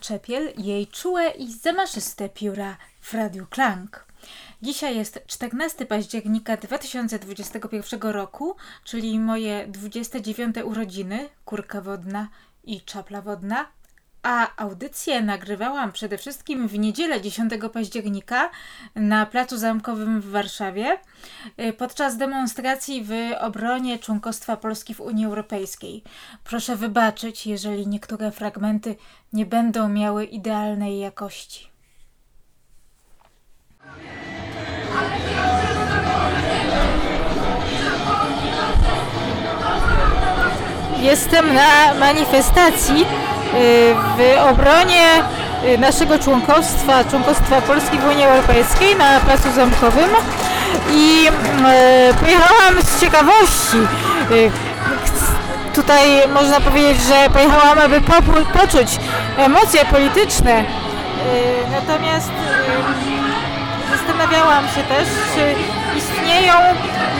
Czepiel, jej czułe i zamaszyste pióra w Radiu Klang. Dzisiaj jest 14 października 2021 roku, czyli moje 29 urodziny, kurka wodna i czapla wodna, a audycję nagrywałam przede wszystkim w niedzielę 10 października na Placu Zamkowym w Warszawie y, podczas demonstracji w obronie członkostwa Polski w Unii Europejskiej. Proszę wybaczyć, jeżeli niektóre fragmenty nie będą miały idealnej jakości. Jestem na manifestacji w obronie y, naszego członkostwa, członkostwa Polski w Unii Europejskiej na Placu Zamkowym i y, pojechałam z ciekawości. Y, Tutaj można powiedzieć, że pojechałam, aby poczuć emocje polityczne. Y, Natomiast y, zastanawiałam się też, czy istnieją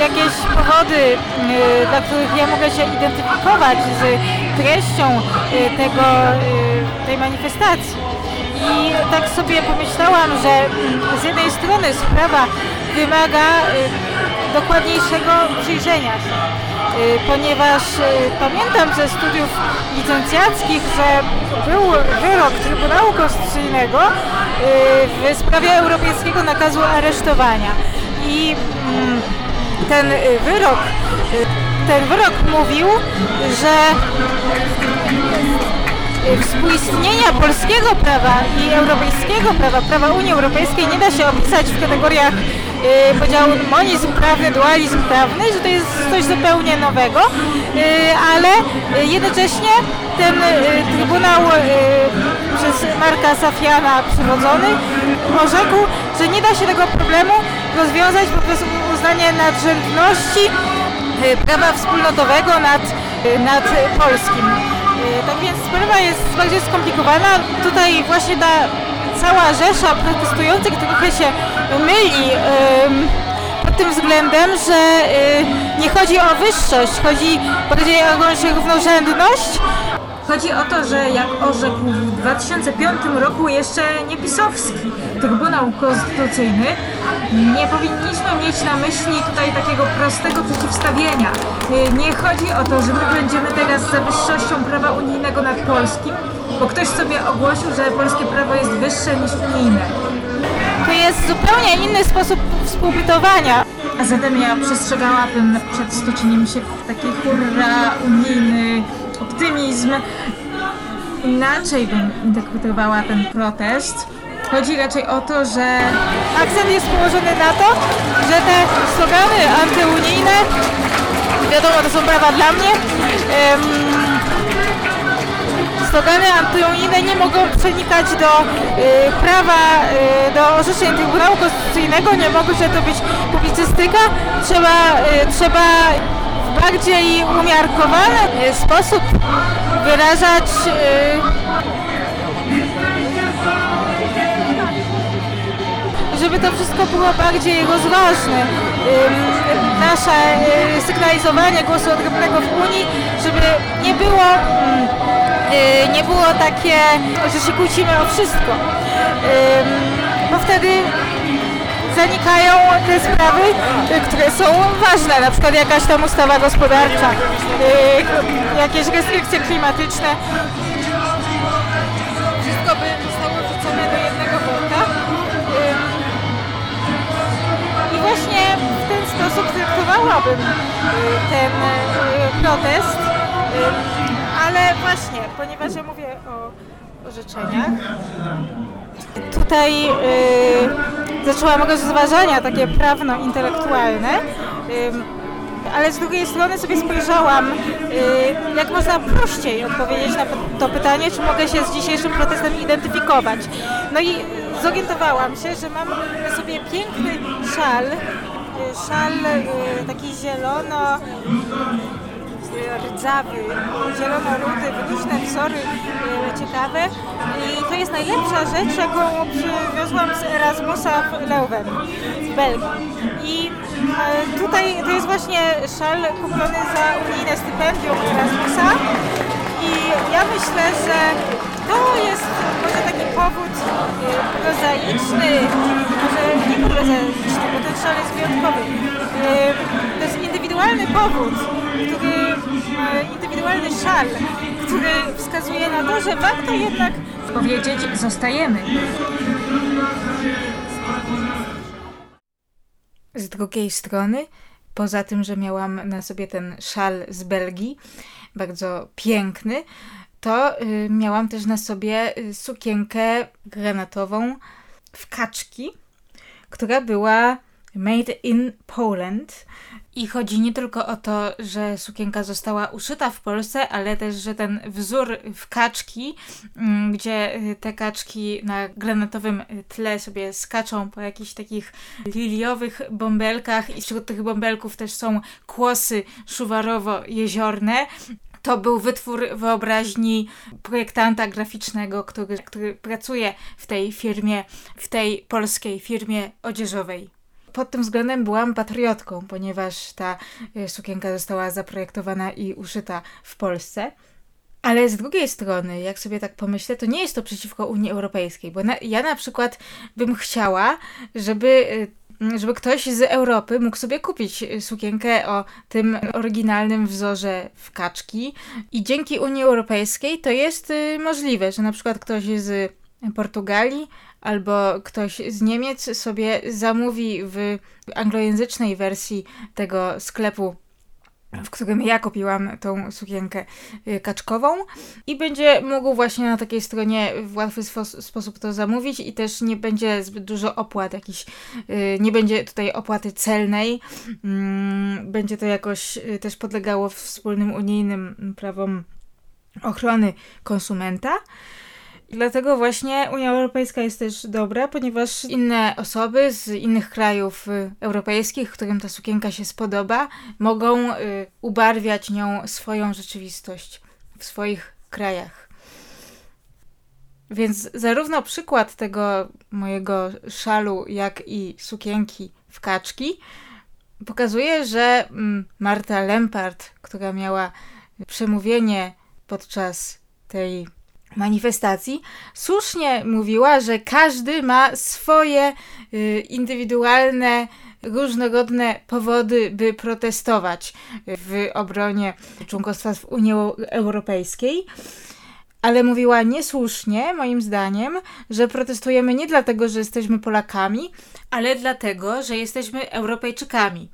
jakieś powody, y, dla których ja mogę się identyfikować z treścią y, tego, y, tej manifestacji. I tak sobie pomyślałam, że mm, z jednej strony sprawa wymaga dokładniejszego przyjrzenia się, ponieważ y, pamiętam ze studiów licencjackich, że był wyrok Trybunału Konstytucyjnego y, w sprawie europejskiego nakazu aresztowania. I mm, ten y, wyrok, y, ten wyrok mówił, że y, współistnienia polskiego prawa i europejskiego prawa, prawa Unii Europejskiej nie da się opisać w kategoriach y, podziału monizm prawny, dualizm prawny, że to jest coś zupełnie nowego, y, ale jednocześnie ten y, Trybunał przez Marka Safiana przywodzony orzekł, że nie da się tego problemu rozwiązać poprzez uznanie nadrzędności prawa wspólnotowego nad, nad polskim. Y, Tak więc sprawa jest bardziej skomplikowana. Tutaj właśnie ta cała rzesza protestujących trochę się myli pod tym względem, że y, nie chodzi o wyższość, chodzi bardziej o jakąś równorzędność. Chodzi o to, że jak orzekł w 2005 roku jeszcze nie pisowski Trybunał Konstytucyjny, nie powinniśmy mieć na myśli tutaj takiego prostego przeciwstawienia. Nie chodzi o to, że my będziemy teraz za wyższością prawa unijnego nad polskim, bo ktoś sobie ogłosił, że polskie prawo jest wyższe niż unijne. To jest zupełnie inny sposób współbytowania. A zatem ja przestrzegałabym przed stoczeniem się w taki hurra unijny optymizm. Inaczej bym interpretowała ten protest. Chodzi raczej o to, że akcent jest położony na to, że te slogany antyunijne, wiadomo, to są prawa dla mnie, em, slogany antyunijne nie mogą przenikać do y, prawa, y, do orzeczeń Trybunału Konstytucyjnego, nie może to być publicystyka, trzeba, y, trzeba bardziej umiarkowany sposób wyrażać y, żeby to wszystko było bardziej rozważne. Nasze y, sygnalizowanie głosu odrębnego w Unii, żeby nie było, y, nie było takie, że się kłócimy o wszystko. Bo wtedy zanikają te sprawy, y, które są ważne, na przykład jakaś tam ustawa gospodarcza, y, jakieś restrykcje klimatyczne. Wszystko by zostało wrzucone do jednego worka. Ym, i właśnie w ten sposób traktowałabym y, ten y, protest, Y, ale właśnie, ponieważ ja mówię o orzeczeniach, tutaj y, zaczęłam rozważania takie prawno-intelektualne. Ym, ale z drugiej strony sobie spojrzałam, jak można prościej odpowiedzieć na to pytanie, czy mogę się z dzisiejszym protestem identyfikować. No i zorientowałam się, że mam na sobie piękny szal, szal taki zielono rdzawy, zielono-rudy, wyluźne wzory e, ciekawe i to jest najlepsza rzecz, jaką przywiozłam z Erasmusa w Leuven w Belgii. I e, tutaj to jest właśnie szal kupiony za unijne stypendium Erasmusa i ja myślę, że to jest może taki powód e, prozaiczny, może nie prozaiczny, bo ten szal jest wyjątkowy. Indywidualny powód, który, indywidualny szal, który wskazuje na to, że warto jednak powiedzieć zostajemy. Z drugiej strony, poza tym, że miałam na sobie ten szal z Belgii, bardzo piękny, to y, miałam też na sobie y, sukienkę granatową w kaczki, która była made in Poland. I chodzi nie tylko o to, że sukienka została uszyta w Polsce, ale też, że ten wzór w kaczki, mm, gdzie y, te kaczki na granatowym tle sobie skaczą po jakichś takich liliowych bąbelkach i wśród tych bąbelków też są kłosy szuwarowo-jeziorne, to był wytwór wyobraźni projektanta graficznego, który, który pracuje w tej firmie, w tej polskiej firmie odzieżowej pod tym względem byłam patriotką, ponieważ ta e, sukienka została zaprojektowana i uszyta w Polsce. Ale z drugiej strony, jak sobie tak pomyślę, to nie jest to przeciwko Unii Europejskiej, bo na, ja na przykład bym chciała, żeby, e, żeby ktoś z Europy mógł sobie kupić sukienkę o tym oryginalnym wzorze w kaczki i dzięki Unii Europejskiej to jest e, możliwe, że na przykład ktoś z Portugalii albo ktoś z Niemiec sobie zamówi w anglojęzycznej wersji tego sklepu w którym ja kupiłam tą sukienkę y, kaczkową i będzie mógł właśnie na takiej stronie w łatwy sposób to zamówić i też nie będzie zbyt dużo opłat jakiś, y, nie będzie tutaj opłaty celnej, mm, będzie to jakoś y, też podlegało wspólnym unijnym prawom ochrony konsumenta. Dlatego właśnie Unia Europejska jest też dobra, ponieważ inne osoby z innych krajów y, europejskich, którym ta sukienka się spodoba, mogą y, ubarwiać nią swoją rzeczywistość w swoich krajach. Więc zarówno przykład tego mojego szalu, jak i sukienki w kaczki pokazuje, że mm, Marta Lempart, która miała przemówienie podczas tej manifestacji, słusznie mówiła, że każdy ma swoje y, indywidualne, różnorodne powody, by protestować w obronie członkostwa w Unii Europejskiej. Ale mówiła niesłusznie, moim zdaniem, że protestujemy nie dlatego, że jesteśmy Polakami, ale dlatego, że jesteśmy Europejczykami.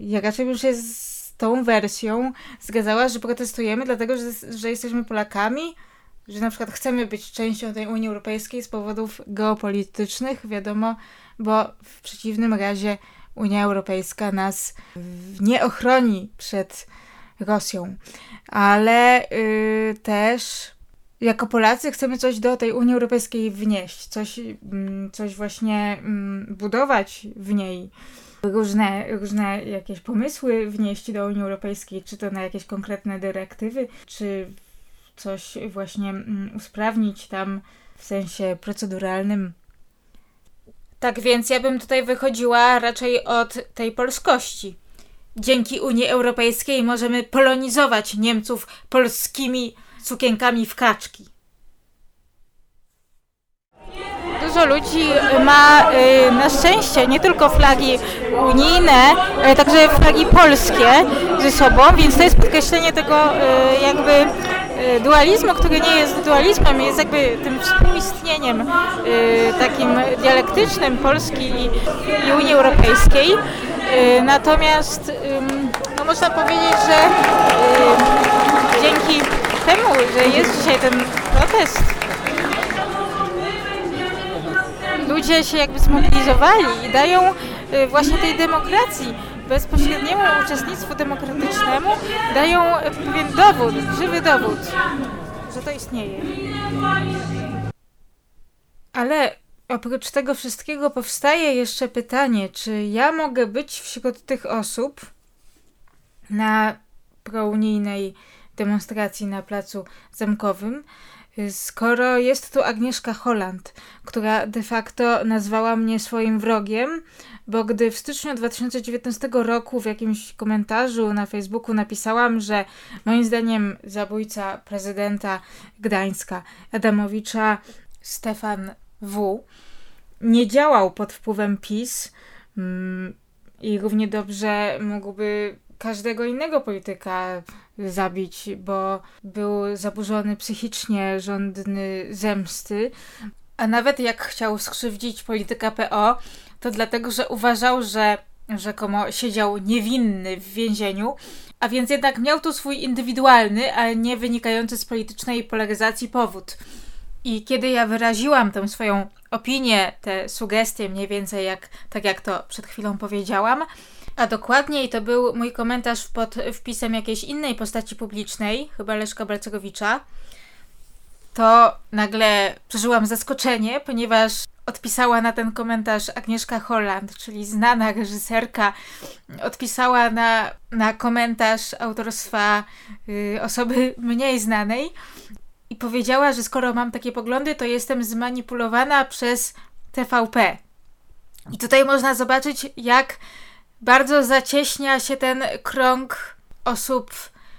Ja raczej bym się z tą wersją zgadzała, że protestujemy dlatego, że, że jesteśmy Polakami, że na przykład chcemy być częścią tej Unii Europejskiej z powodów geopolitycznych, wiadomo, bo w przeciwnym razie Unia Europejska nas nie ochroni przed Rosją. Ale yy, też jako Polacy chcemy coś do tej Unii Europejskiej wnieść, coś, yy, coś właśnie yy, budować w niej. Różne, różne jakieś pomysły wnieść do Unii Europejskiej, czy to na jakieś konkretne dyrektywy, czy coś właśnie mm, usprawnić tam w sensie proceduralnym. Tak więc ja bym tutaj wychodziła raczej od tej polskości. Dzięki Unii Europejskiej możemy polonizować Niemców polskimi sukienkami w kaczki. Dużo ludzi ma y, na szczęście nie tylko flagi unijne, ale także flagi polskie ze sobą, więc to jest podkreślenie tego y, jakby Y, dualizmu, który nie jest dualizmem, jest jakby tym współistnieniem y, takim dialektycznym Polski i, Unii Europejskiej. Y, natomiast no można powiedzieć, że dzięki temu, że jest dzisiaj ten protest, ludzie się jakby zmobilizowali i dają właśnie tej demokracji bezpośredniemu uczestnictwu demokratycznemu dają pewien dowód, żywy dowód, że to istnieje. Ale oprócz tego wszystkiego powstaje jeszcze pytanie, czy ja mogę być wśród tych osób na prounijnej demonstracji na placu zamkowym, skoro jest tu Agnieszka Holland, która de facto nazwała mnie swoim wrogiem, bo gdy w styczniu 2019 roku w jakimś komentarzu na Facebooku napisałam, że moim zdaniem zabójca prezydenta Gdańska Adamowicza Stefan W. nie działał pod wpływem PiS mm, i równie dobrze mógłby każdego innego polityka zabić, bo był zaburzony psychicznie, żądny zemsty. A nawet jak chciał skrzywdzić polityka PO, to dlatego, że uważał, że rzekomo siedział niewinny w więzieniu, a więc jednak miał tu swój indywidualny, ale nie wynikający z politycznej polaryzacji powód. I kiedy ja wyraziłam tę swoją opinię, te sugestie, mniej więcej jak, tak jak to przed chwilą powiedziałam, a dokładniej to był mój komentarz pod wpisem jakiejś innej postaci publicznej, chyba Leszka Balcerowicza, to nagle przeżyłam zaskoczenie, ponieważ odpisała na ten komentarz Agnieszka Holland, czyli znana reżyserka, odpisała na, na komentarz autorstwa y, osoby mniej znanej i powiedziała, że skoro mam takie poglądy, to jestem zmanipulowana przez TVP. I tutaj można zobaczyć, jak bardzo zacieśnia się ten krąg osób,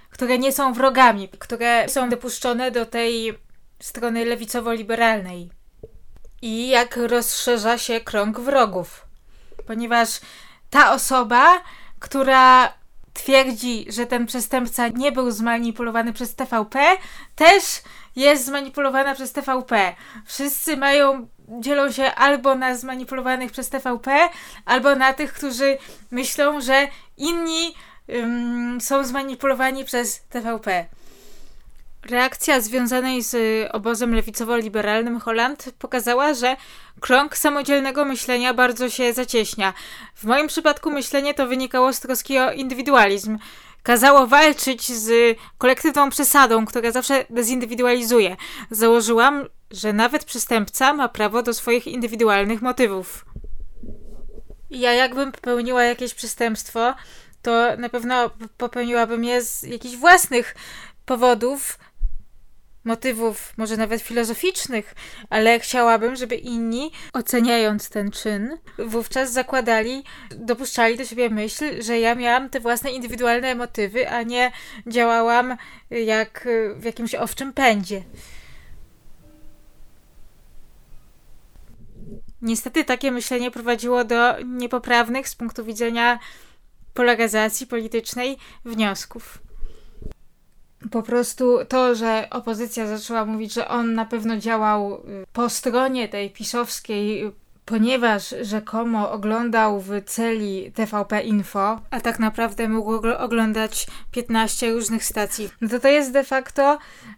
które nie są wrogami, które są dopuszczone do tej strony lewicowo-liberalnej. I jak rozszerza się krąg wrogów. Ponieważ ta osoba, która twierdzi, że ten przestępca nie był zmanipulowany przez TVP, też jest zmanipulowana przez TVP. Wszyscy mają, dzielą się albo na zmanipulowanych przez TVP, albo na tych, którzy myślą, że inni ym, są zmanipulowani przez TVP. Reakcja związanej z obozem lewicowo-liberalnym Holand pokazała, że krąg samodzielnego myślenia bardzo się zacieśnia. W moim przypadku myślenie to wynikało z troski o indywidualizm. Kazało walczyć z kolektywną przesadą, która zawsze dezindywidualizuje. Założyłam, że nawet przestępca ma prawo do swoich indywidualnych motywów. Ja jakbym popełniła jakieś przestępstwo, to na pewno popełniłabym je z jakichś własnych powodów, motywów, może nawet filozoficznych, ale chciałabym, żeby inni, oceniając ten czyn, wówczas zakładali, dopuszczali do siebie myśl, że ja miałam te własne indywidualne motywy, a nie działałam jak w jakimś owczym pędzie. Niestety takie myślenie prowadziło do niepoprawnych z punktu widzenia polaryzacji politycznej wniosków po prostu to, że opozycja zaczęła mówić, że on na pewno działał y, po stronie tej pisowskiej, ponieważ rzekomo oglądał w celi TVP Info, a tak naprawdę mógł oglądać 15 różnych stacji, no to to jest de facto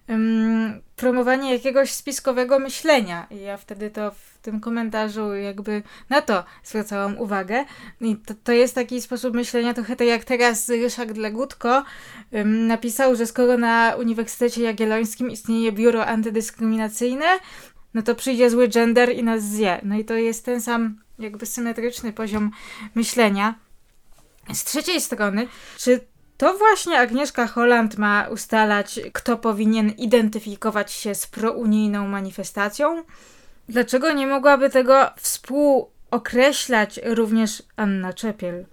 um, promowanie jakiegoś spiskowego myślenia. I ja wtedy to w tym komentarzu jakby na to zwracałam uwagę. I to, to jest taki sposób myślenia trochę tak jak teraz Ryszard Legutko um, napisał, że skoro na Uniwersytecie Jagiellońskim istnieje biuro antydyskryminacyjne, no to przyjdzie zły gender i nas zje. No i to jest ten sam jakby symetryczny poziom myślenia. Z trzeciej strony, czy to właśnie Agnieszka Holland ma ustalać, kto powinien identyfikować się z prounijną manifestacją? Dlaczego nie mogłaby tego współokreślać również Anna Czepiel?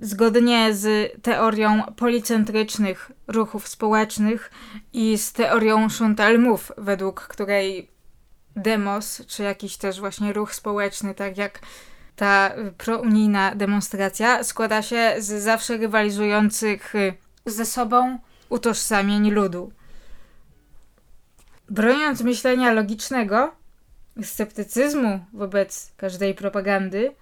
Zgodnie z teorią policentrycznych ruchów społecznych i z teorią Chantal Mouffe, według której demos, czy jakiś też właśnie ruch społeczny, tak jak ta prounijna demonstracja, składa się z zawsze rywalizujących y, ze sobą utożsamień ludu. Broniąc myślenia logicznego, sceptycyzmu wobec każdej propagandy,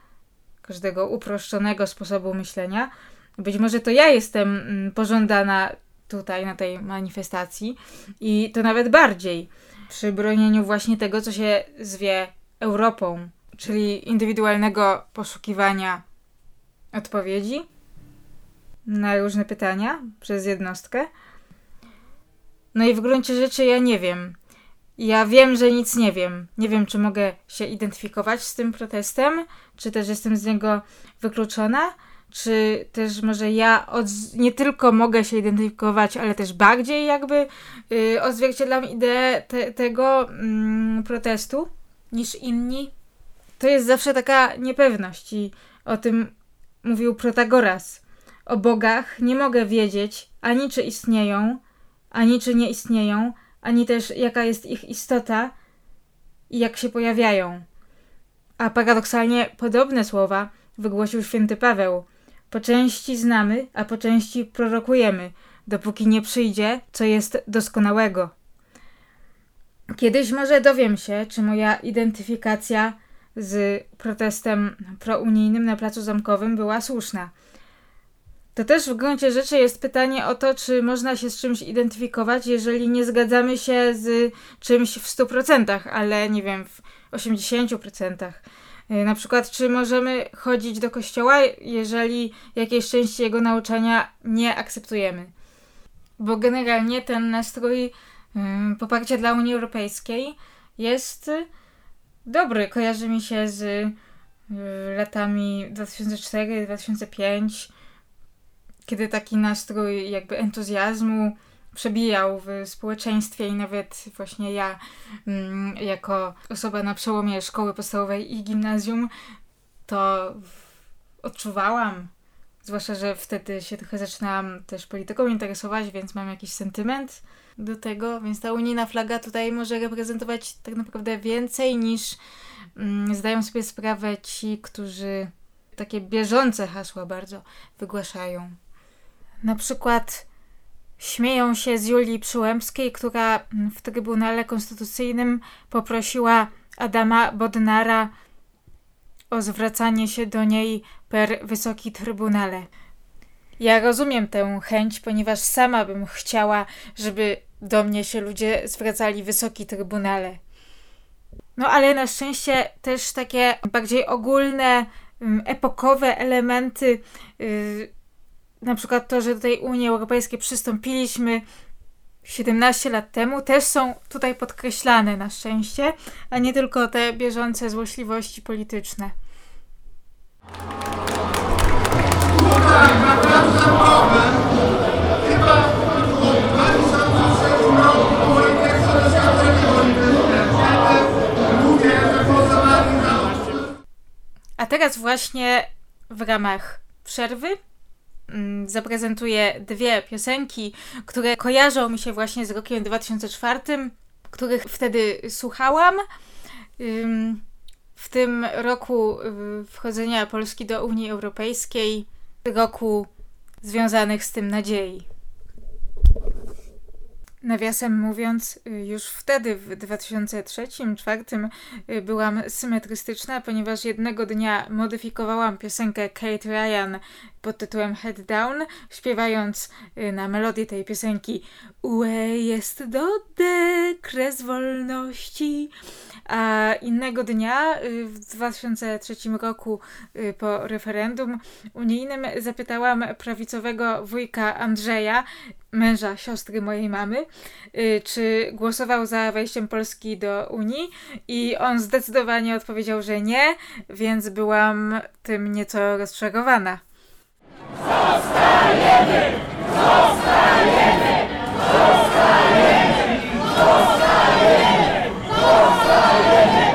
każdego uproszczonego sposobu myślenia, być może to ja jestem mm, pożądana tutaj na tej manifestacji i to nawet bardziej przy bronieniu właśnie tego, co się zwie Europą, czyli indywidualnego poszukiwania odpowiedzi na różne pytania przez jednostkę. No i w gruncie rzeczy ja nie wiem. Ja wiem, że nic nie wiem. Nie wiem, czy mogę się identyfikować z tym protestem, czy też jestem z niego wykluczona, czy też może ja od, nie tylko mogę się identyfikować, ale też bardziej jakby yy, odzwierciedlam ideę te, tego mm, protestu niż inni. To jest zawsze taka niepewność i o tym mówił Protagoras. O bogach nie mogę wiedzieć ani czy istnieją, ani czy nie istnieją, ani też jaka jest ich istota i jak się pojawiają. A paradoksalnie podobne słowa wygłosił święty Paweł. Po części znamy, a po części prorokujemy, dopóki nie przyjdzie, co jest doskonałego. Kiedyś może dowiem się, czy moja identyfikacja z protestem prounijnym na Placu Zamkowym była słuszna. To też w gruncie rzeczy jest pytanie o to, czy można się z czymś identyfikować, jeżeli nie zgadzamy się z czymś w 100%, ale nie wiem, w 80%. Y, na przykład, czy możemy chodzić do kościoła, jeżeli jakiejś części jego nauczania nie akceptujemy. Bo generalnie ten nastrój yy, poparcia dla Unii Europejskiej jest dobry. Kojarzy mi się z latami 2004-2005 kiedy taki nastrój jakby entuzjazmu przebijał w społeczeństwie i nawet właśnie ja mm, jako osoba na przełomie szkoły podstawowej i gimnazjum to odczuwałam. Zwłaszcza, że wtedy się trochę zaczynałam też polityką interesować, więc mam jakiś sentyment do tego, więc ta unijna flaga tutaj może reprezentować tak naprawdę więcej niż mm, zdają sobie sprawę ci, którzy takie bieżące hasła bardzo wygłaszają. Na przykład śmieją się z Julii Przyłębskiej, która w Trybunale Konstytucyjnym poprosiła Adama Bodnara o zwracanie się do niej per Wysoki Trybunale. Ja rozumiem tę chęć, ponieważ sama bym chciała, żeby do mnie się ludzie zwracali Wysoki Trybunale. No ale na szczęście też takie bardziej ogólne, epokowe elementy yy, na przykład to, że do tej Unii Europejskiej przystąpiliśmy 17 lat temu, też są tutaj podkreślane na szczęście, a nie tylko te bieżące złośliwości polityczne. A teraz właśnie w ramach przerwy zaprezentuję dwie piosenki, które kojarzą mi się właśnie z rokiem 2004, których wtedy słuchałam. W tym roku y, wchodzenia Polski do Unii Europejskiej, roku związanych z tym nadziei. Nawiasem mówiąc, y, już wtedy w 2003-2004 y, byłam symetrystyczna, ponieważ jednego dnia modyfikowałam piosenkę Kate Ryan pod tytułem Head Down, śpiewając y, na melodię tej piosenki UE jest do kres wolności. A innego dnia w 2003 roku po referendum unijnym zapytałam prawicowego wujka Andrzeja, męża siostry mojej mamy, y, czy głosował za wejściem Polski do Unii i on zdecydowanie odpowiedział, że nie, więc byłam tym nieco rozczarowana. Zostajemy! Zostajemy! Zostajemy! Zostajemy! Zostajemy!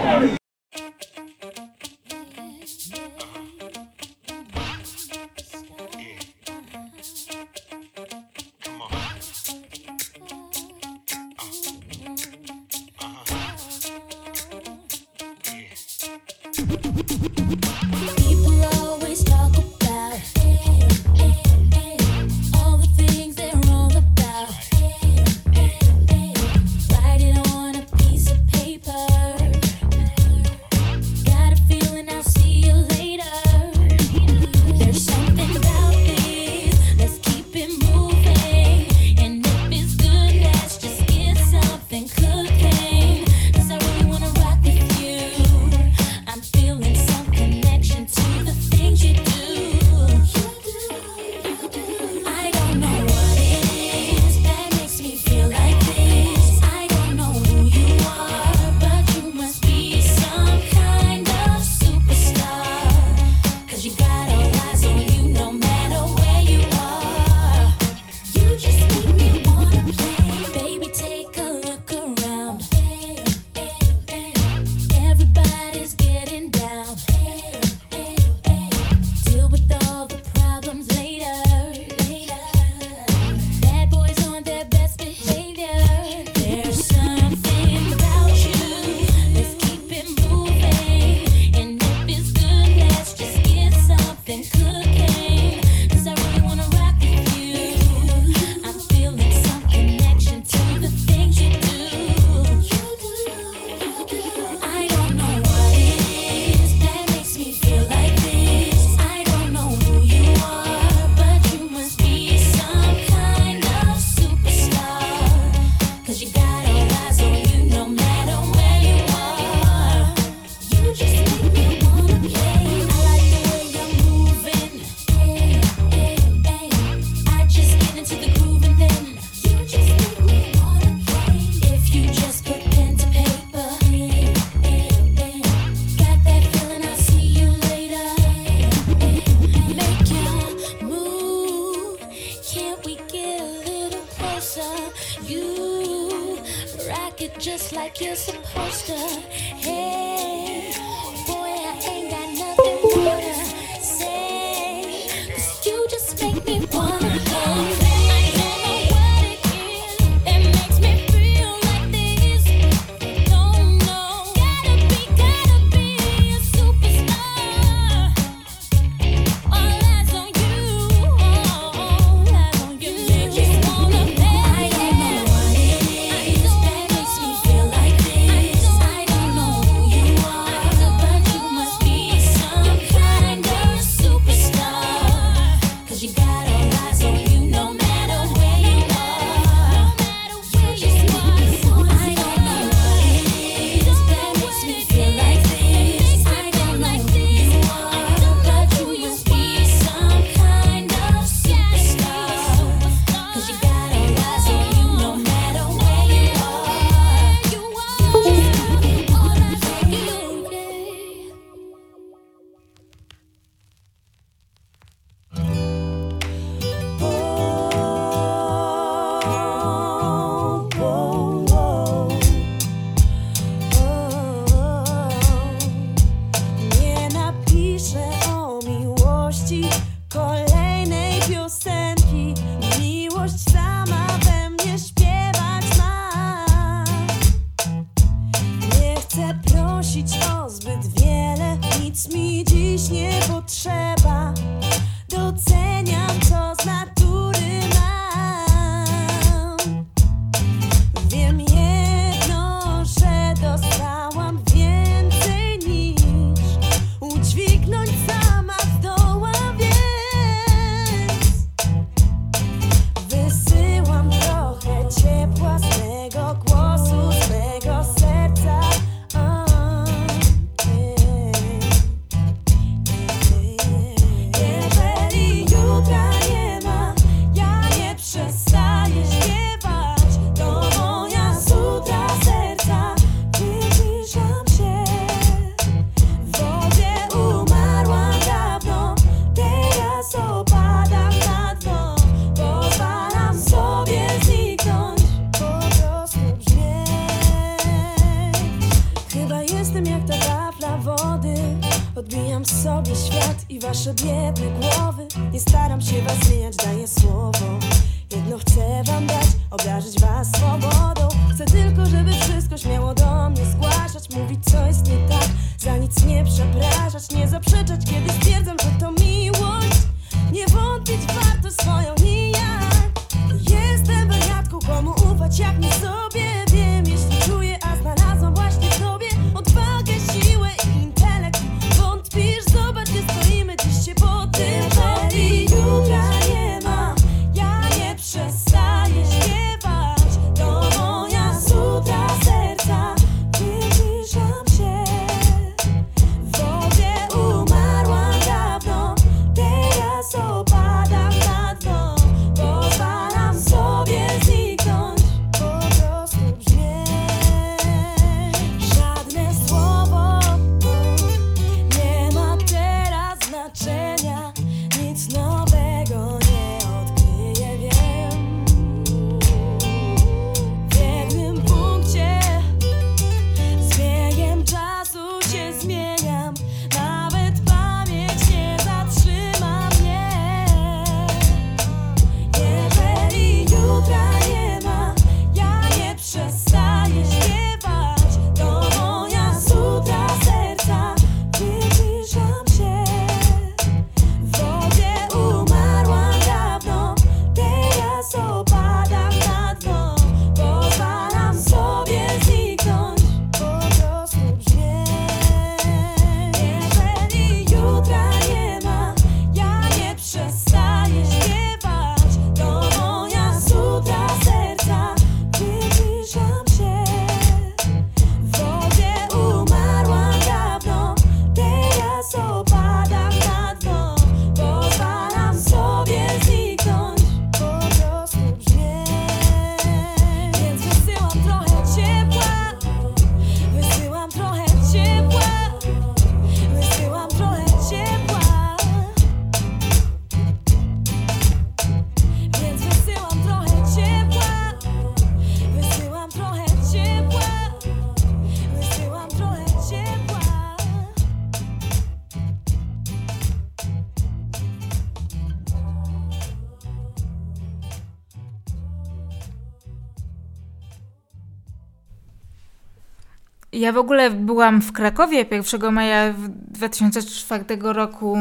Ja w ogóle byłam w Krakowie 1 maja w 2004 roku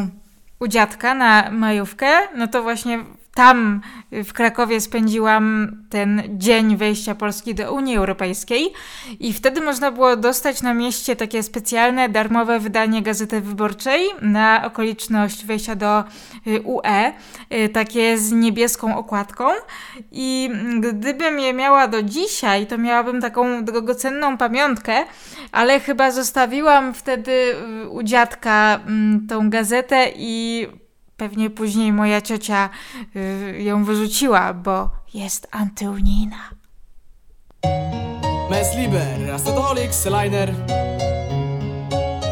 u dziadka na majówkę. No to właśnie tam w Krakowie spędziłam ten dzień wejścia Polski do Unii Europejskiej i wtedy można było dostać na mieście takie specjalne, darmowe wydanie Gazety Wyborczej na okoliczność wejścia do y, UE, y, takie z niebieską okładką. I gdybym je miała do dzisiaj, to miałabym taką drogocenną pamiątkę, ale chyba zostawiłam wtedy y, u dziadka mm, tą gazetę i Pewnie później moja ciocia y, ją wyrzuciła, bo jest antyunijna. Mes liber, Rasatolik, Seliner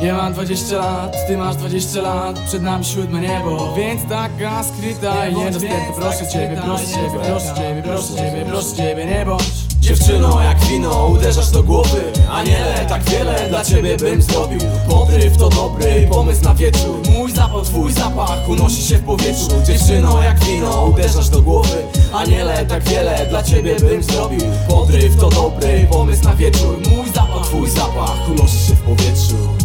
Ja mam 20 lat, ty masz 20 lat Przed nami siódme niebo. Więc taka skryta i niedostępna. Proszę ciebie, proszę ciebie, proszę ciebie, proszę ciebie, proszę ciebie Nie bądź Dziewczyno jak wino, uderzasz do głowy. Aniele, tak wiele dla ciebie bym zrobił. Podryw to dobry pomysł na wieczór. Mój zapach, twój zapach unosi się w powietrzu. Dziewczyno jak wino, uderzasz do głowy. Aniele, tak wiele dla ciebie bym zrobił. Podryw to dobry pomysł na wieczór. Mój zapach, twój zapach unosi się w powietrzu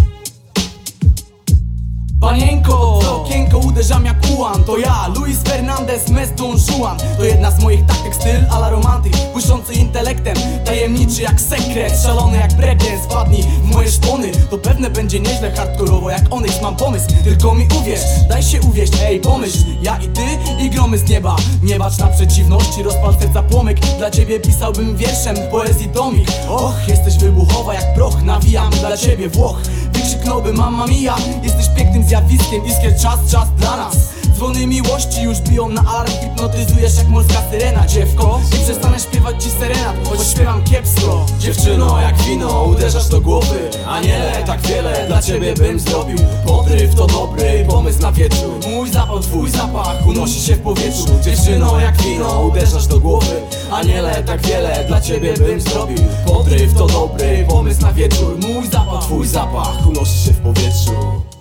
Panienko, to okienko uderzam jak ułan To ja, Luis Fernandez, Mes Don Juan. To jedna z moich taktyk, styl ala romantyk Błyszczący intelektem, tajemniczy jak sekret Szalony jak breakdance, wpadnij w moje szpony. To pewne będzie nieźle hardkorowo jak onyx Mam pomysł, tylko mi uwierz Daj się uwieść, ej pomyśl. Ja i ty i gromy z nieba. Nie bacz na przeciwności, rozpal serca płomyk. Dla ciebie pisałbym wierszem poezji tomik Och, jesteś wybuchowa jak proch Nawijam dla ciebie Włoch Wykrzyknąłby mamma mia? Jesteś pięknym zjawiskiem, iskier czas, czas dla nas Dzwony miłości już biją na alarm. Hipnotyzujesz jak morska syrena, dziewko. I przestanę śpiewać ci serenat, choć śpiewam kiepsko. Dziewczyno, jak wino, uderzasz do głowy. Aniele, tak wiele dla ciebie bym zrobił. Podryw to dobry pomysł na wieczór. Mój zapach, twój zapach unosi się w powietrzu. Dziewczyno, jak wino, uderzasz do głowy. Aniele, tak wiele dla ciebie bym zrobił. Podryw to dobry pomysł na wieczór. Mój zapach, twój zapach unosi się w powietrzu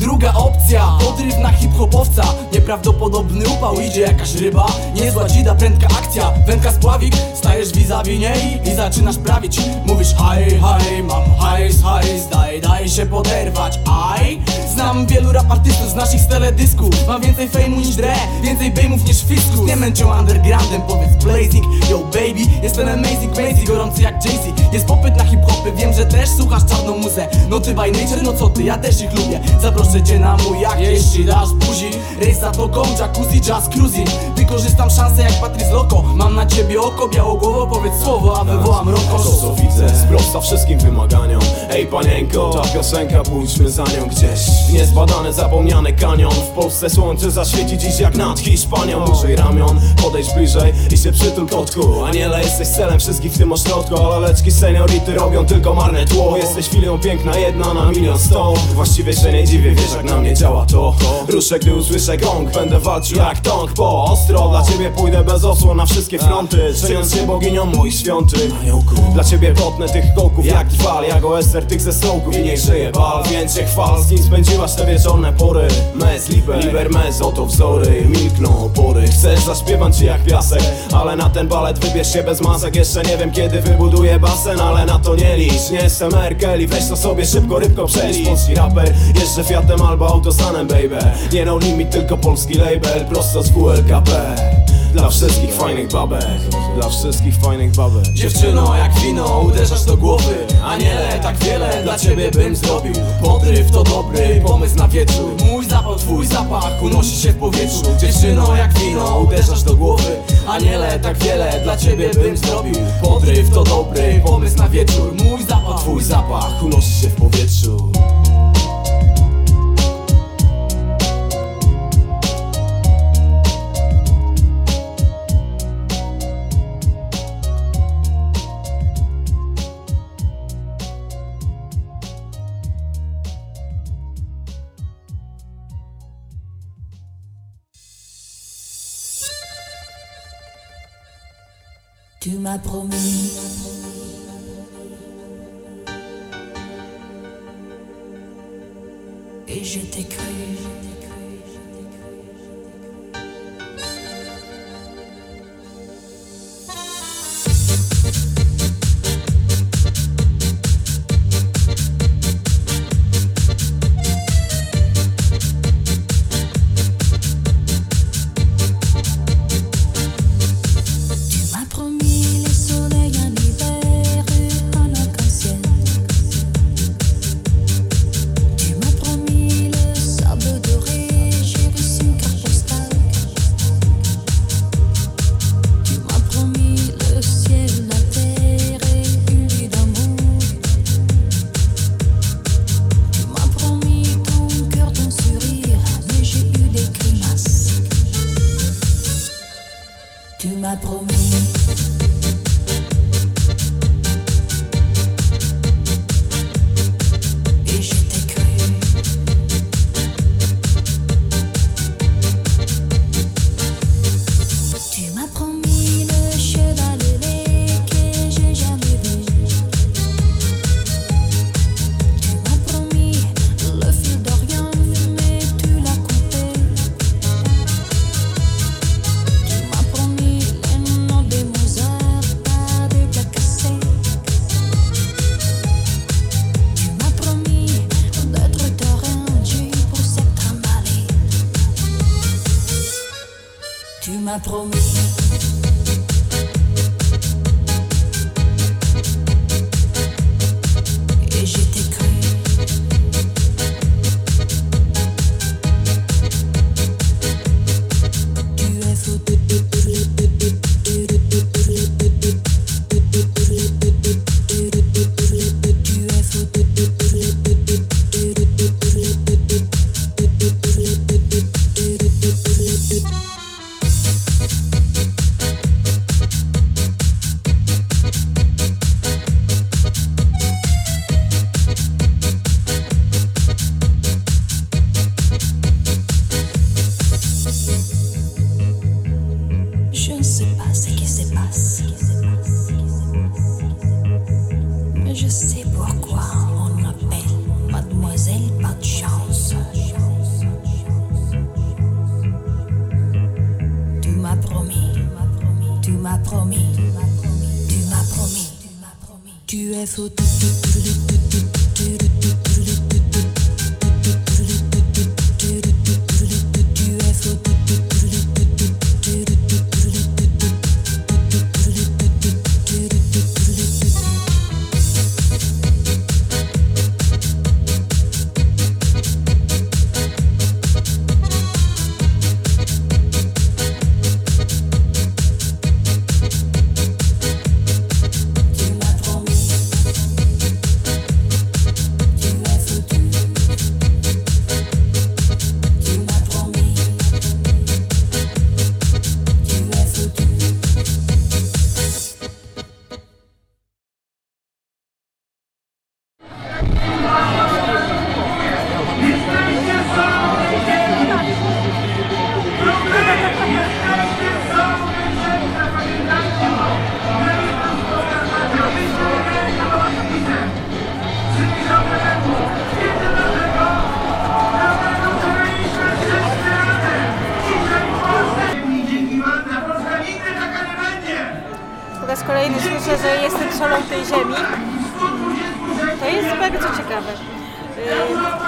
Druga opcja, podryw na hip-hopowca. Nieprawdopodobny upał, idzie jakaś ryba. Niezła dzida, prędka akcja, wędka spławik Stajesz vis-a-vis niej i zaczynasz prawić. Mówisz haj, haj, mam hajs, hajs Daj, daj się poderwać, aj Znam wielu rap artystów z naszych teledysków Mam więcej fejmu niż dre, więcej bejmów niż fiskus. Nie męczą undergroundem, powiedz blazing. Yo baby, jestem amazing, crazy, gorący jak Jay-Z. Jest popyt na hip-hopy, wiem, że też słuchasz czarną muzę. No ty by nature, no co ty, ja też ich lubię. Zaproszę cię na mój jak jeśli dasz buzi Rejs za toką, jacuzzi, jazz cruising Wykorzystam szansę jak Patrice Loco Mam na ciebie oko, białogłowo, powiedz słowo, a wywołam roko. To co widzę, sprosta wszystkim wymaganiom. Ej panienko, ta piosenka pójdźmy za nią gdzieś. W Niezbadany, zapomniany kanion. W Polsce słońce zaświeci dziś jak nad Hiszpanią. Użyj ramion, podejdź bliżej i się przytul kotku. Aniele, jesteś celem wszystkich w tym ośrodku Ale leczki seniority robią tylko marne tło. Jesteś chwilą piękna, jedna na milion sto. Właściwie się nie dziwię, wiesz jak na mnie działa to. Ruszę, gdy usłyszę gong, będę walczył jak tong Po. Ostro, dla ciebie pójdę bez osłon na wszystkie fronty. Czyniąc się boginią moich świątyń. Dla ciebie potnę tych kołków jak trwal Jak OSR tych ze sołków i niech żyje bal. Więc się chwal, z kim spędziłaś te wieczorne pory. Mez, liber, liber mez, oto wzory. Milkną opory, chcesz zaśpiewam ci jak piasek Ale na ten balet wybierz się bez masek. Jeszcze nie wiem kiedy wybuduję basen Ale na to nie licz, nie jestem Merkel I weź to sobie szybko, rybko przelicz. Polski raper, jeszcze Albo autosanem baby. Nie no limit, tylko polski label Prosto z WLKP Dla wszystkich fajnych babek. Dla wszystkich fajnych babek. Dziewczyno jak wino, uderzasz do głowy. Aniele, tak wiele dla ciebie bym zrobił. Podryw to dobry pomysł na wieczór. Mój zapach, twój zapach unosi się w powietrzu. Dziewczyno jak wino, uderzasz do głowy. Aniele, tak wiele dla ciebie bym zrobił. Podryw to dobry pomysł na wieczór. Mój zapach, twój zapach unosi się w powietrzu Tu m'as promis. Et je t'ai cru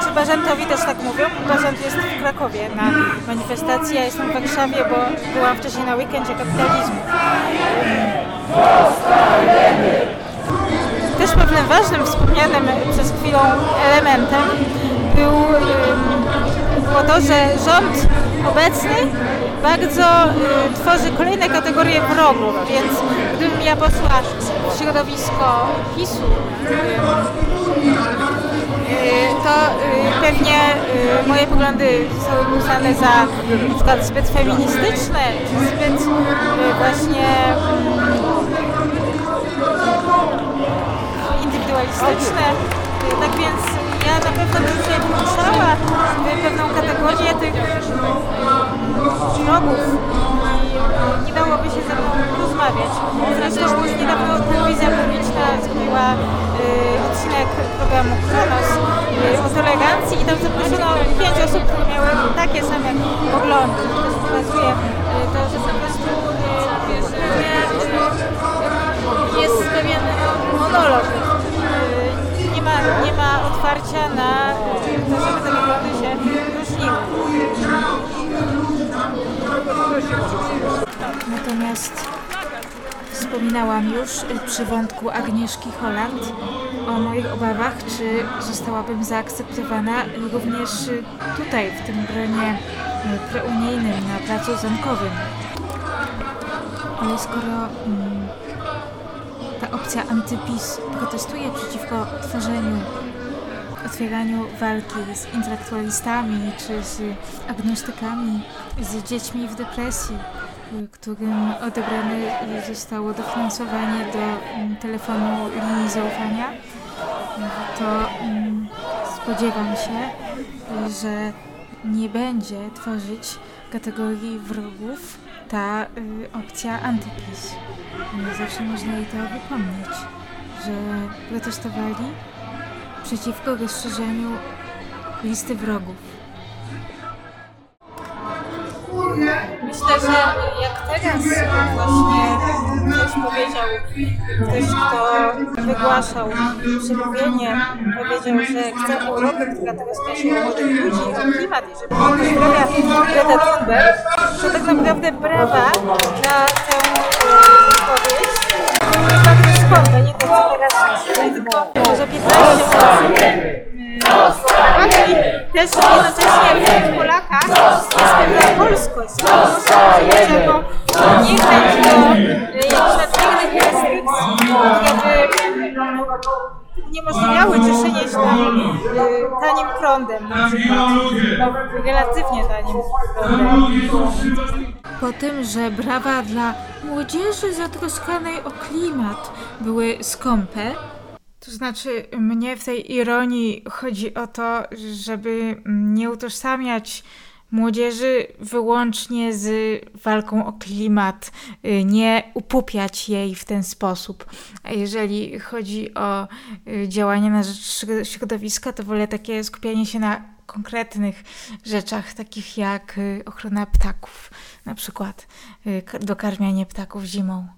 Czy Bażantowi też tak mówią? Bażant jest w Krakowie na manifestacji, ja jestem w Warszawie, bo byłam wcześniej na weekendzie kapitalizmu. Też pewnym ważnym, wspomnianym przez chwilę elementem był, było to, że rząd obecny bardzo y, tworzy kolejne kategorie wrogów, więc gdybym ja poszła w środowisko PiSu, to y, pewnie y, moje poglądy zostały uznane za na przykład zbyt feministyczne, czy zbyt y, właśnie indywidualistyczne. Y, Tak więc ja na pewno bym tutaj włączała y, pewną kategorię tych wrogów nie dałoby się ze mną rozmawiać. Zresztą niedawno telewizja publiczna zrobiła y, odcinek programu Kronos y, o tolerancji i tam zaproszono pięć osób, które miały takie same poglądy. To pokazuje y, to, że po prostu y, y, jest pewien monolog. Y, Nie ma, nie ma otwarcia na to, żeby te poglądy się różniły. Natomiast wspominałam już y, przy wątku Agnieszki Holland o moich obawach, czy zostałabym zaakceptowana również y, tutaj, w tym gronie y, prounijnym na placu Zankowym. Ale skoro mm, ta opcja antypis protestuje przeciwko tworzeniu, otwieraniu walki z intelektualistami czy z agnostykami, z dziećmi w depresji, którym odebrane zostało dofinansowanie do mm, telefonu linii zaufania, to mm, spodziewam się, że nie będzie tworzyć kategorii wrogów ta y, opcja antypis. Y, Zawsze można jej to wypomnieć, że protestowali przeciwko rozszerzeniu listy wrogów. Myślę, że jak teraz właśnie ktoś powiedział, ktoś kto wygłaszał przemówienie, powiedział, że chce Europę, która teraz myśli o młodych ludzi, o klimat i żeby pozdrawia Greta Thunberg, że tak naprawdę brawa na tę. Skąpe, nie to co teraz tylko może 15 osób. I też jednocześnie w Polakach jest pewna e, by uniemożliwiały cieszenie się tam, e, tanim prądem na przykład, relatywnie tanim prądem. Po tym, że brawa dla młodzieży zatroskanej o klimat były skąpe, to znaczy mnie w tej ironii chodzi o to, żeby nie utożsamiać młodzieży wyłącznie z walką o klimat, y, nie upupiać jej w ten sposób. A jeżeli chodzi o y, działania na rzecz środ- środowiska, to wolę takie skupianie się na konkretnych rzeczach, takich jak y, ochrona ptaków, na przykład dokarmianie ptaków zimą.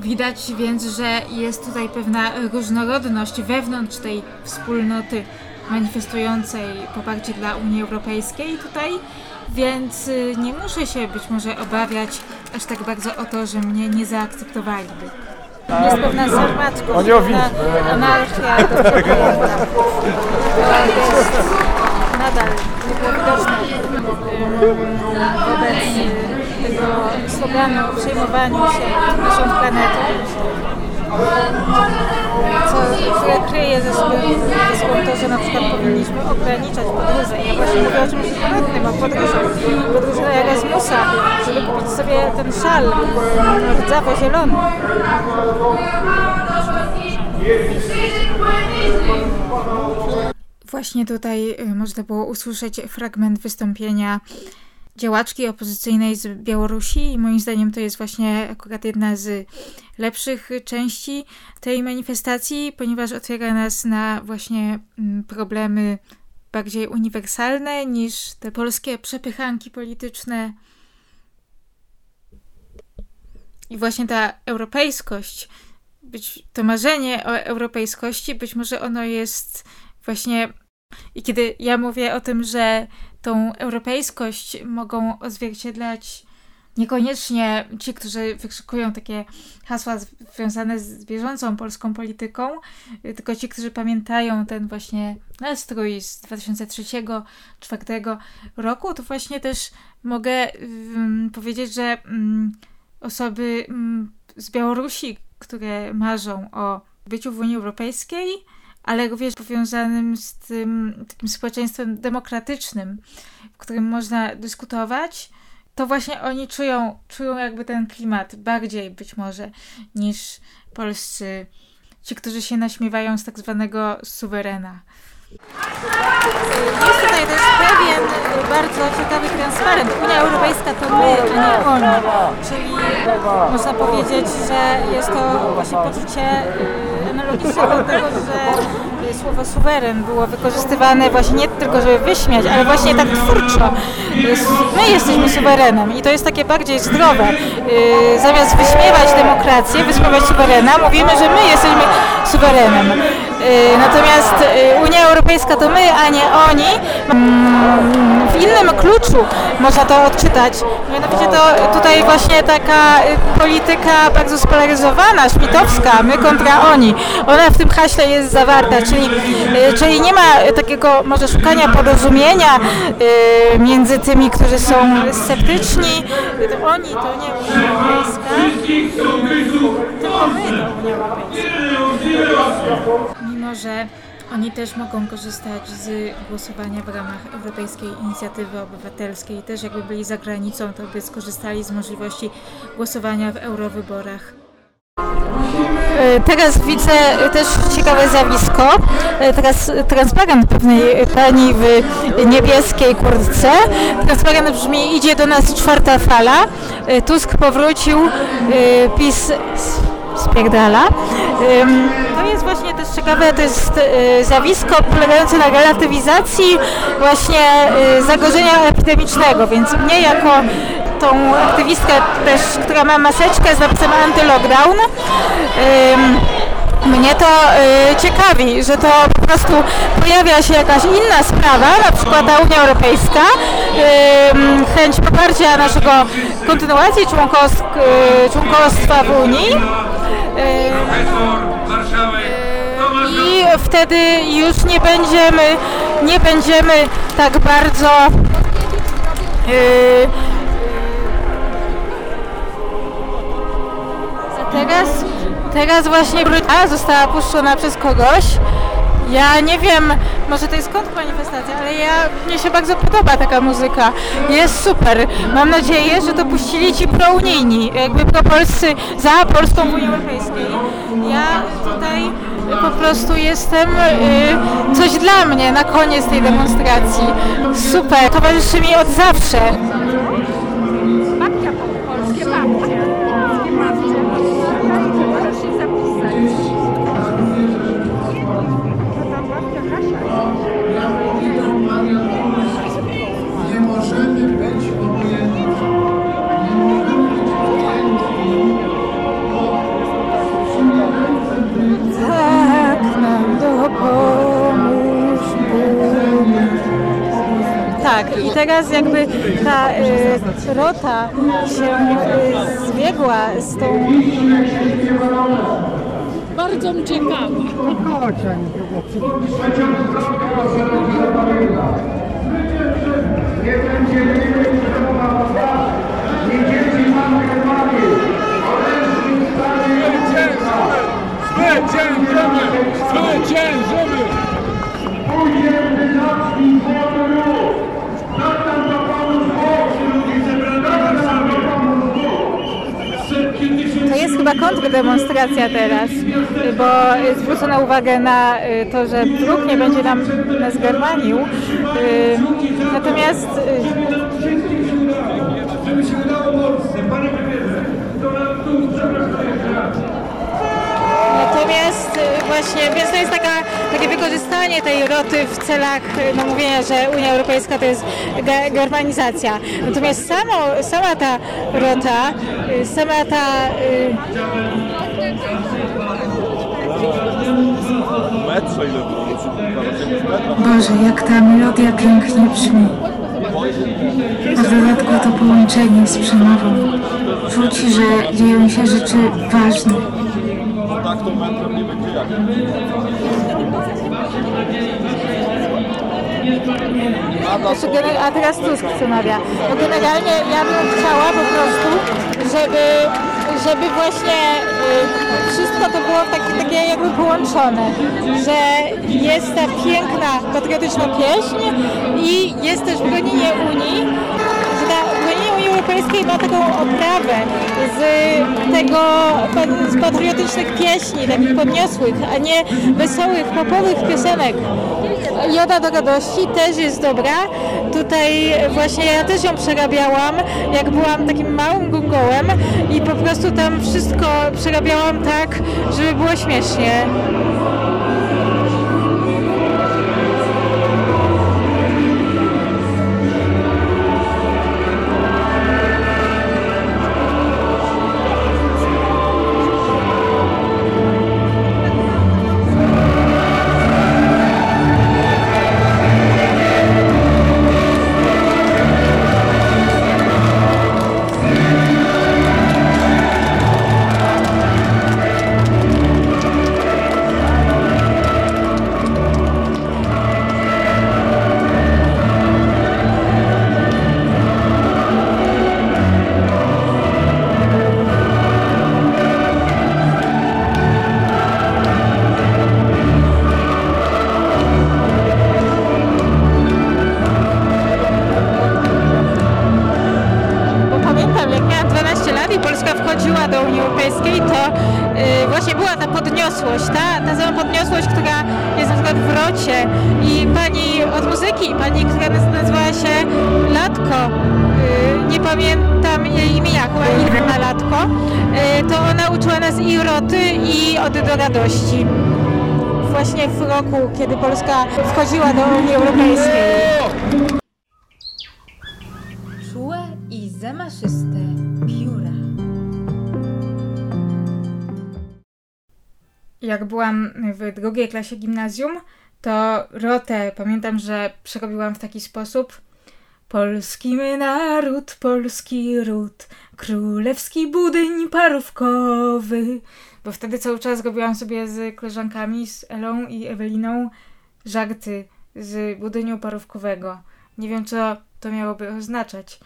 Widać więc, że jest tutaj pewna różnorodność wewnątrz tej wspólnoty manifestującej poparcie dla Unii Europejskiej tutaj, więc y, nie muszę się być może obawiać aż tak bardzo o to, że mnie nie zaakceptowaliby. Jest pewna sarmaczkość, pewna anarchia jest nadal nie było widoczne ym, wobec y, tego sloganu o przejmowaniu się naszą planetą, co, które kryje ze sobą, to, że na przykład powinniśmy ograniczać podróże. Ja właśnie mówię o czymś innym, o podróżach. Podróże do Erasmusa, żeby kupić sobie ten szal rdzawo-zielony. Właśnie tutaj y, można było usłyszeć fragment wystąpienia działaczki opozycyjnej z Białorusi i moim zdaniem to jest właśnie akurat jedna z lepszych części tej manifestacji, ponieważ otwiera nas na właśnie mm, problemy bardziej uniwersalne niż te polskie przepychanki polityczne. I właśnie ta europejskość, być, to marzenie o europejskości, być może ono jest właśnie. I kiedy ja mówię o tym, że tą europejskość mogą odzwierciedlać niekoniecznie ci, którzy wykrzykują takie hasła związane z bieżącą polską polityką, y, tylko ci, którzy pamiętają ten właśnie nastrój z 2003-2004 roku, to właśnie też mogę ym, powiedzieć, że ym, osoby ym, z Białorusi, które marzą o byciu w Unii Europejskiej, ale również powiązanym z tym takim społeczeństwem demokratycznym, w którym można dyskutować, to właśnie oni czują, czują jakby ten klimat bardziej być może niż polscy, ci, którzy się naśmiewają z tak zwanego suwerena. Jest tutaj też pewien bardzo ciekawy transparent. Unia Europejska to my, a nie oni. Czyli można powiedzieć, że jest to właśnie poczucie do tego, że y, słowo suweren było wykorzystywane właśnie nie tylko, żeby wyśmiać, ale właśnie tak twórczo. My jesteśmy suwerenem i to jest takie bardziej zdrowe. Y, Zamiast wyśmiewać demokrację, wyśmiewać suwerena, mówimy, że my jesteśmy suwerenem. Y, Natomiast y, Unia Europejska to my, a nie oni. Mm, W innym kluczu można to odczytać. Mianowicie to tutaj właśnie taka y, polityka bardzo spolaryzowana, szmitowska, my kontra oni. Ona w tym haśle jest zawarta, czyli, czyli nie ma takiego może szukania porozumienia między tymi, którzy są sceptyczni. To oni, to nie Unia Europejska, tylko my to Unia Europejska. Że oni też mogą korzystać z głosowania w ramach Europejskiej Inicjatywy Obywatelskiej, też jakby byli za granicą, to by skorzystali z możliwości głosowania w eurowyborach. E, Teraz widzę też ciekawe zjawisko. E, Teraz transparent pewnej pani w niebieskiej kurtce. Transparent brzmi idzie do nas czwarta fala. E, Tusk powrócił, PiS spierdala. To jest właśnie też ciekawe, to jest e, zjawisko polegające na relatywizacji właśnie e, zagrożenia epidemicznego, więc mnie jako tą aktywistkę też, która ma maseczkę z napisem anty-lockdown. Mnie to y, ciekawi, że to po prostu pojawia się jakaś inna sprawa, na przykład ta Unia Europejska, ym, chęć poparcia naszego kontynuacji członkowsk, y, członkostwa w Unii. I wtedy już nie będziemy, nie będziemy tak bardzo y, teraz, teraz właśnie Brytania została puszczona przez kogoś. Ja nie wiem, może to jest kontrmanifestacja, ale ja, mnie się bardzo podoba taka muzyka. Jest super. Mam nadzieję, że to puścili ci prounijni, jakby propolscy za Polską w Unii Europejskiej. Ja tutaj po prostu jestem y, coś dla mnie na koniec tej demonstracji. Super, towarzyszy mi od zawsze. Teraz jakby ta y, rota się y, zbiegła z tą... Bardzo ciekawa. Zwyciężymy! Zwyciężymy! To jest chyba kontrdemonstracja teraz, y, bo zwrócono uwagę na y, to, że wróg nie będzie nam nas garmanił. Y, Natomiast y, Natomiast y, właśnie, więc to jest taka, takie wykorzystanie tej roty w celach y, no, mówienia, że Unia Europejska to jest ge- germanizacja. Natomiast samo, sama ta rota, y, sama ta... Boże, jak ta melodia pięknie brzmi. A w dodatku to połączenie z przemową. Rzuci, że dzieją się rzeczy ważne. Znaczy, gener- a teraz Tusk przemawia. No generalnie ja bym chciała po prostu, żeby, żeby właśnie y, wszystko to było tak, takie jakby połączone, że jest ta piękna, patriotyczna pieśń i jest też bronienie Unii, Europejskiej ma taką oprawę z tego, z patriotycznych pieśni, takich podniosłych, a nie wesołych, popowych piosenek. Joda do radości też jest dobra. Tutaj właśnie ja też ją przerabiałam, jak byłam takim małym gungołem i po prostu tam wszystko przerabiałam tak, żeby było śmiesznie. Rocie i pani od muzyki, pani, która naz- nazywała się Latko, y, nie pamiętam jej imienia, chyba Irena Latko, y, to ona uczyła nas i Roty i Ody do radości. Właśnie w roku, kiedy Polska wchodziła do Unii Europejskiej. Czułe i zamaszyste pióra. Jak byłam w drugiej klasie gimnazjum, to rotę pamiętam, że przerobiłam w taki sposób. Polski my naród, polski ród, królewski budyń parówkowy. Bo wtedy cały czas robiłam sobie z koleżankami, z Elą i Eweliną, żarty z budyniu parówkowego. Nie wiem, co to miałoby oznaczać,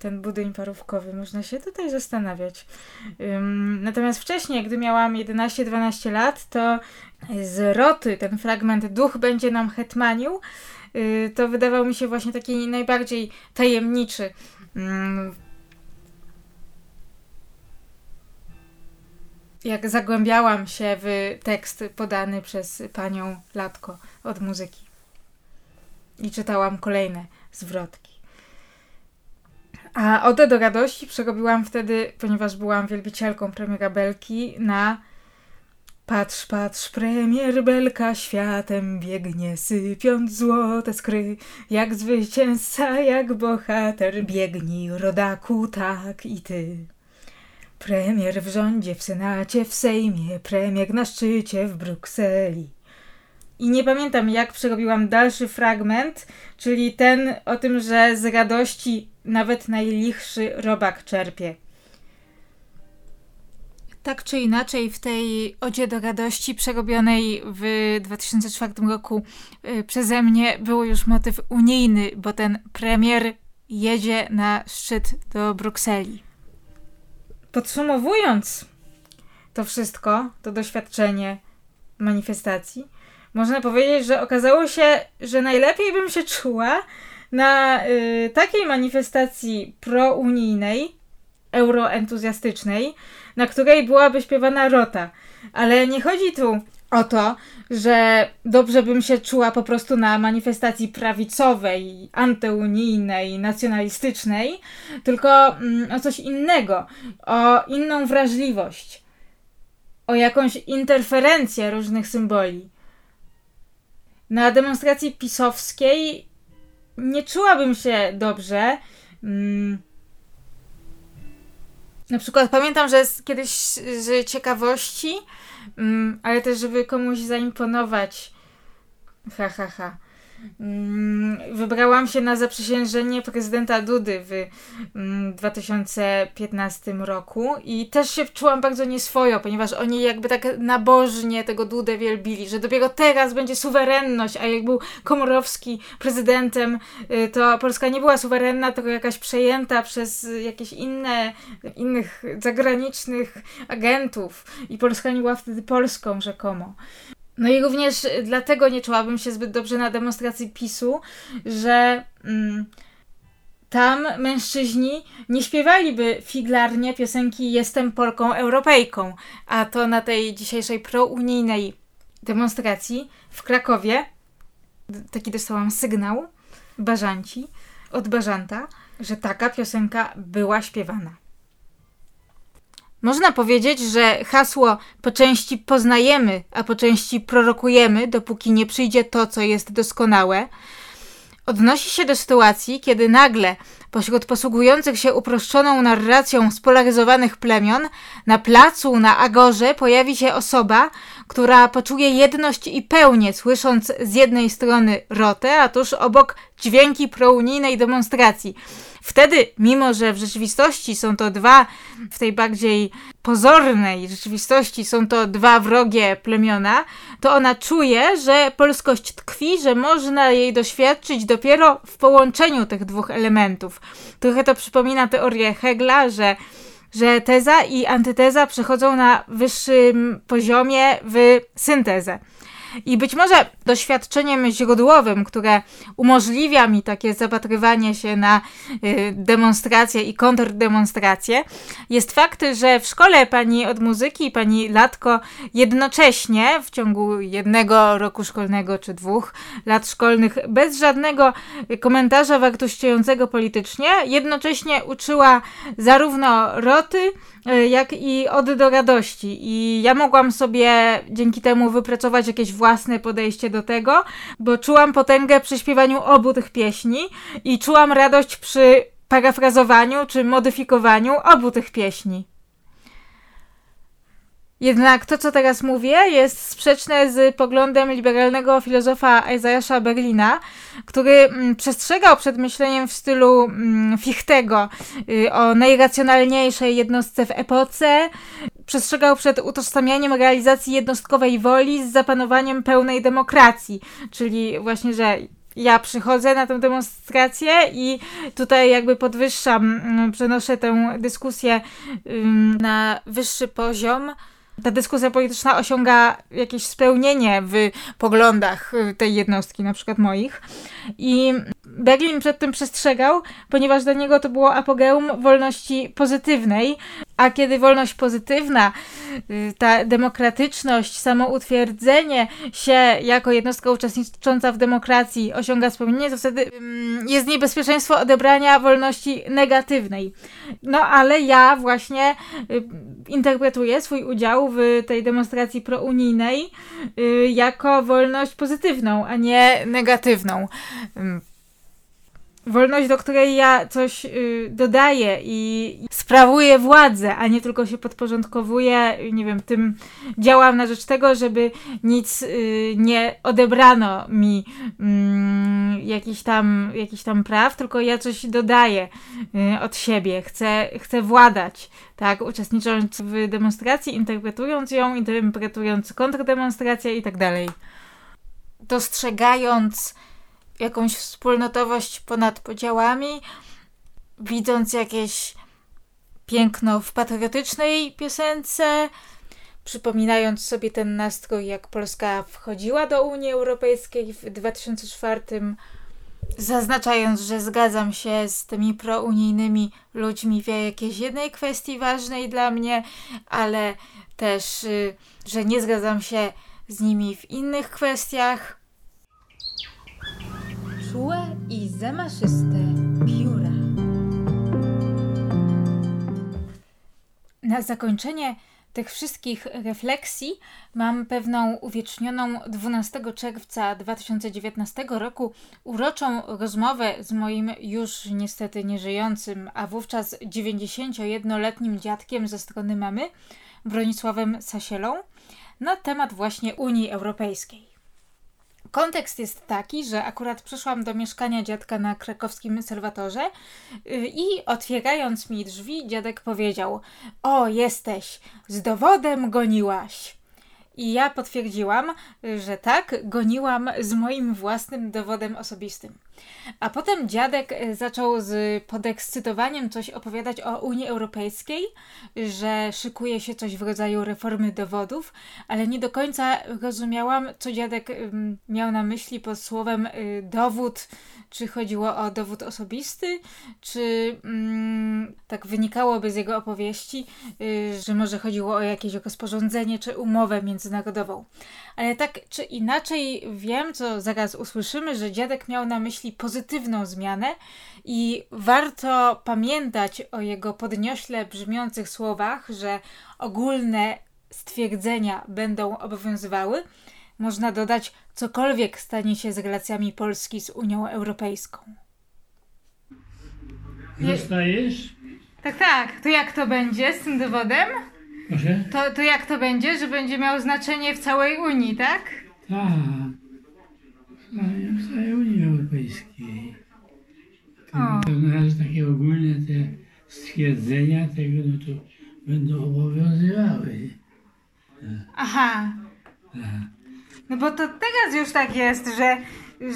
ten budyń parówkowy. Można się tutaj zastanawiać. Natomiast wcześniej, gdy miałam 11-12 lat, to z Roty, ten fragment Duch będzie nam hetmanił, y, to wydawał mi się właśnie taki najbardziej tajemniczy. Jak zagłębiałam się w tekst podany przez panią Latko od muzyki. I czytałam kolejne zwrotki. A Odę do radości przerobiłam wtedy, ponieważ byłam wielbicielką premiera Belki, na Patrz, patrz, premier Belka światem biegnie, sypiąc złote skry, jak zwycięzca, jak bohater, biegnij rodaku, tak i ty. Premier w rządzie, w senacie, w sejmie, premier na szczycie w Brukseli. I nie pamiętam, jak przerobiłam dalszy fragment, czyli ten o tym, że z radości nawet najlichszy robak czerpie. Tak czy inaczej, w tej Odzie do radości przerobionej w 2004 roku y, przeze mnie był już motyw unijny, bo ten premier jedzie na szczyt do Brukseli. Podsumowując to wszystko, to doświadczenie manifestacji, można powiedzieć, że okazało się, że najlepiej bym się czuła na y, takiej manifestacji prounijnej, euroentuzjastycznej, na której byłaby śpiewana rota. Ale nie chodzi tu o to, że dobrze bym się czuła po prostu na manifestacji prawicowej, antyunijnej, nacjonalistycznej, tylko mm, o coś innego, o inną wrażliwość, o jakąś interferencję różnych symboli. Na demonstracji pisowskiej nie czułabym się dobrze. Mm. Na przykład pamiętam, że kiedyś z ciekawości, mm, ale też żeby komuś zaimponować, ha, ha, ha, wybrałam się na zaprzysiężenie prezydenta Dudy w mm, 2015 roku i też się czułam bardzo nieswojo, ponieważ oni jakby tak nabożnie tego Dudę wielbili, że dopiero teraz będzie suwerenność, a jak był Komorowski prezydentem, y, to Polska nie była suwerenna, tylko jakaś przejęta przez jakieś inne, innych zagranicznych agentów i Polska nie była wtedy Polską rzekomo. No i również dlatego nie czułabym się zbyt dobrze na demonstracji PiSu, że mm, tam mężczyźni nie śpiewaliby figlarnie piosenki Jestem Polką Europejką, a to na tej dzisiejszej prounijnej demonstracji w Krakowie taki dostałam sygnał bażanci od bażanta, że taka piosenka była śpiewana. Można powiedzieć, że hasło po części poznajemy, a po części prorokujemy, dopóki nie przyjdzie to, co jest doskonałe, odnosi się do sytuacji, kiedy nagle pośród posługujących się uproszczoną narracją spolaryzowanych plemion na placu, na agorze pojawi się osoba, która poczuje jedność i pełnię, słysząc z jednej strony rotę, a tuż obok dźwięki prounijnej demonstracji. Wtedy, mimo że w rzeczywistości są to dwa, w tej bardziej pozornej rzeczywistości są to dwa wrogie plemiona, to ona czuje, że polskość tkwi, że można jej doświadczyć dopiero w połączeniu tych dwóch elementów. Trochę to przypomina teorię Hegla, że że teza i antyteza przechodzą na wyższym poziomie w syntezę. I być może doświadczeniem źródłowym, które umożliwia mi takie zapatrywanie się na y, demonstracje i kontrdemonstracje, jest fakt, że w szkole pani od muzyki, pani Latko, jednocześnie w ciągu jednego roku szkolnego czy dwóch lat szkolnych, bez żadnego komentarza wartościującego politycznie, jednocześnie uczyła zarówno roty, y, jak i od do radości. I ja mogłam sobie dzięki temu wypracować jakieś własne podejście do tego, bo czułam potęgę przy śpiewaniu obu tych pieśni i czułam radość przy parafrazowaniu czy modyfikowaniu obu tych pieśni. Jednak to, co teraz mówię, jest sprzeczne z poglądem liberalnego filozofa Isaiasza Berlina, który mm, przestrzegał przed myśleniem w stylu mm, Fichtego y, o najracjonalniejszej jednostce w epoce, przestrzegał przed utożsamianiem realizacji jednostkowej woli z zapanowaniem pełnej demokracji, czyli właśnie, że ja przychodzę na tę demonstrację i tutaj jakby podwyższam, mm, przenoszę tę dyskusję na wyższy poziom. Ta dyskusja polityczna osiąga jakieś spełnienie w poglądach y, tej jednostki, na przykład moich. I Berlin przed tym przestrzegał, ponieważ dla niego to było apogeum wolności pozytywnej, a kiedy wolność pozytywna, y, ta demokratyczność, samoutwierdzenie się jako jednostka uczestnicząca w demokracji osiąga spełnienie, to wtedy ym, jest niebezpieczeństwo odebrania wolności negatywnej. No ale ja właśnie y, interpretuję swój udział w tej demonstracji prounijnej y, jako wolność pozytywną, a nie negatywną. Wolność, do której ja coś y, dodaję i sprawuję władzę, a nie tylko się podporządkowuję, nie wiem, tym działam na rzecz tego, żeby nic y, nie odebrano mi mm, jakichś tam, jakichś tam praw, tylko ja coś dodaję y, od siebie, chcę, chcę władać, tak, uczestnicząc w demonstracji, interpretując ją, interpretując kontrdemonstrację i tak dalej. Dostrzegając jakąś wspólnotowość ponad podziałami, widząc jakieś piękno w patriotycznej piosence, przypominając sobie ten nastrój, jak Polska wchodziła do Unii Europejskiej w 2004, zaznaczając, że zgadzam się z tymi prounijnymi ludźmi w jakiejś jednej kwestii ważnej dla mnie, ale też, y, że nie zgadzam się z nimi w innych kwestiach. Czułe i zamaszyste pióra. Na zakończenie tych wszystkich refleksji mam pewną uwiecznioną 12 czerwca 2019 roku uroczą rozmowę z moim już niestety nieżyjącym, a wówczas 91-letnim dziadkiem ze strony mamy, Bronisławem Sasielą, na temat właśnie Unii Europejskiej. Kontekst jest taki, że akurat przyszłam do mieszkania dziadka na krakowskim serwatorze y, i otwierając mi drzwi, dziadek powiedział: O, jesteś, z dowodem goniłaś. I ja potwierdziłam, y, że tak, goniłam z moim własnym dowodem osobistym. A potem dziadek y, zaczął z podekscytowaniem coś opowiadać o Unii Europejskiej, że szykuje się coś w rodzaju reformy dowodów, ale nie do końca rozumiałam, co dziadek miał na myśli pod słowem y, dowód, czy chodziło o dowód osobisty, czy mm, tak wynikałoby z jego opowieści, y, że może chodziło o jakieś rozporządzenie czy umowę międzynarodową. Ale tak czy inaczej wiem, co zaraz usłyszymy, że dziadek miał na myśli pozytywną zmianę i warto pamiętać o jego podniośle brzmiących słowach, że ogólne stwierdzenia będą obowiązywały. Można dodać, cokolwiek stanie się z relacjami Polski z Unią Europejską. Zostajesz? Tak, tak. To jak to będzie z tym dowodem? Proszę? To, to jak to będzie, że będzie miał znaczenie w całej Unii, tak? Tak. W całej Unii Europejskiej. To O. na razie takie ogólne te stwierdzenia tego, no to będą obowiązywały. Aha. No bo to teraz już tak jest, że,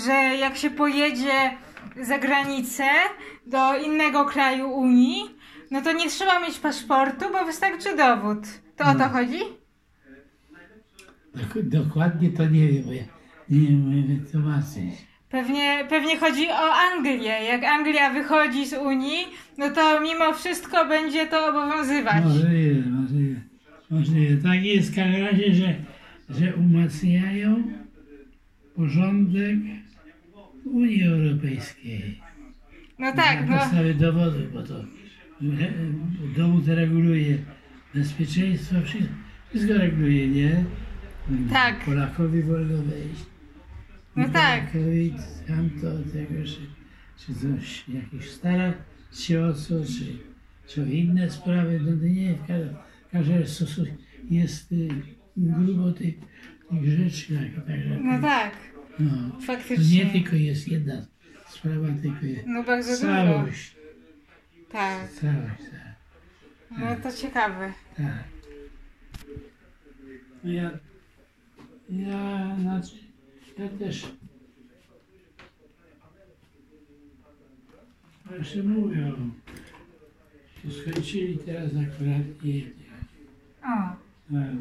że jak się pojedzie za granicę do innego kraju Unii, no to nie trzeba mieć paszportu, bo wystarczy dowód. To o to chodzi? Dok- dokładnie to nie wiem, bo ja nie wiem wytłumaczyć. Pewnie, pewnie chodzi o Anglię. Jak Anglia wychodzi z Unii, no to mimo wszystko będzie to obowiązywać. Możliwe, możliwe. Możliwe. Tak jest w każdym razie, że, że umacniają porządek Unii Europejskiej. No tak, Na no. podstawie dowodu, bo to e, dowód reguluje bezpieczeństwo, wszystko, wszystko reguluje, nie? Tak. Polakowi wolno wejść. No tak. Polakowi tamto, tego, czy, czy coś, jakieś starać się o co, czy, czy inne sprawy, no to nie, w każdym, w każdym razie stosu- jest y, grubo tych, tych rzeczy. Tak, tak, No tak, no. To nie faktycznie. tylko jest jedna sprawa, tylko jest No bardzo dużo. całość. Tak, Całość, tak. no to ciekawe. tak. No ja, ja, znaczy, ja też. Właśnie mówię, się skończyli teraz akurat nie O, tak.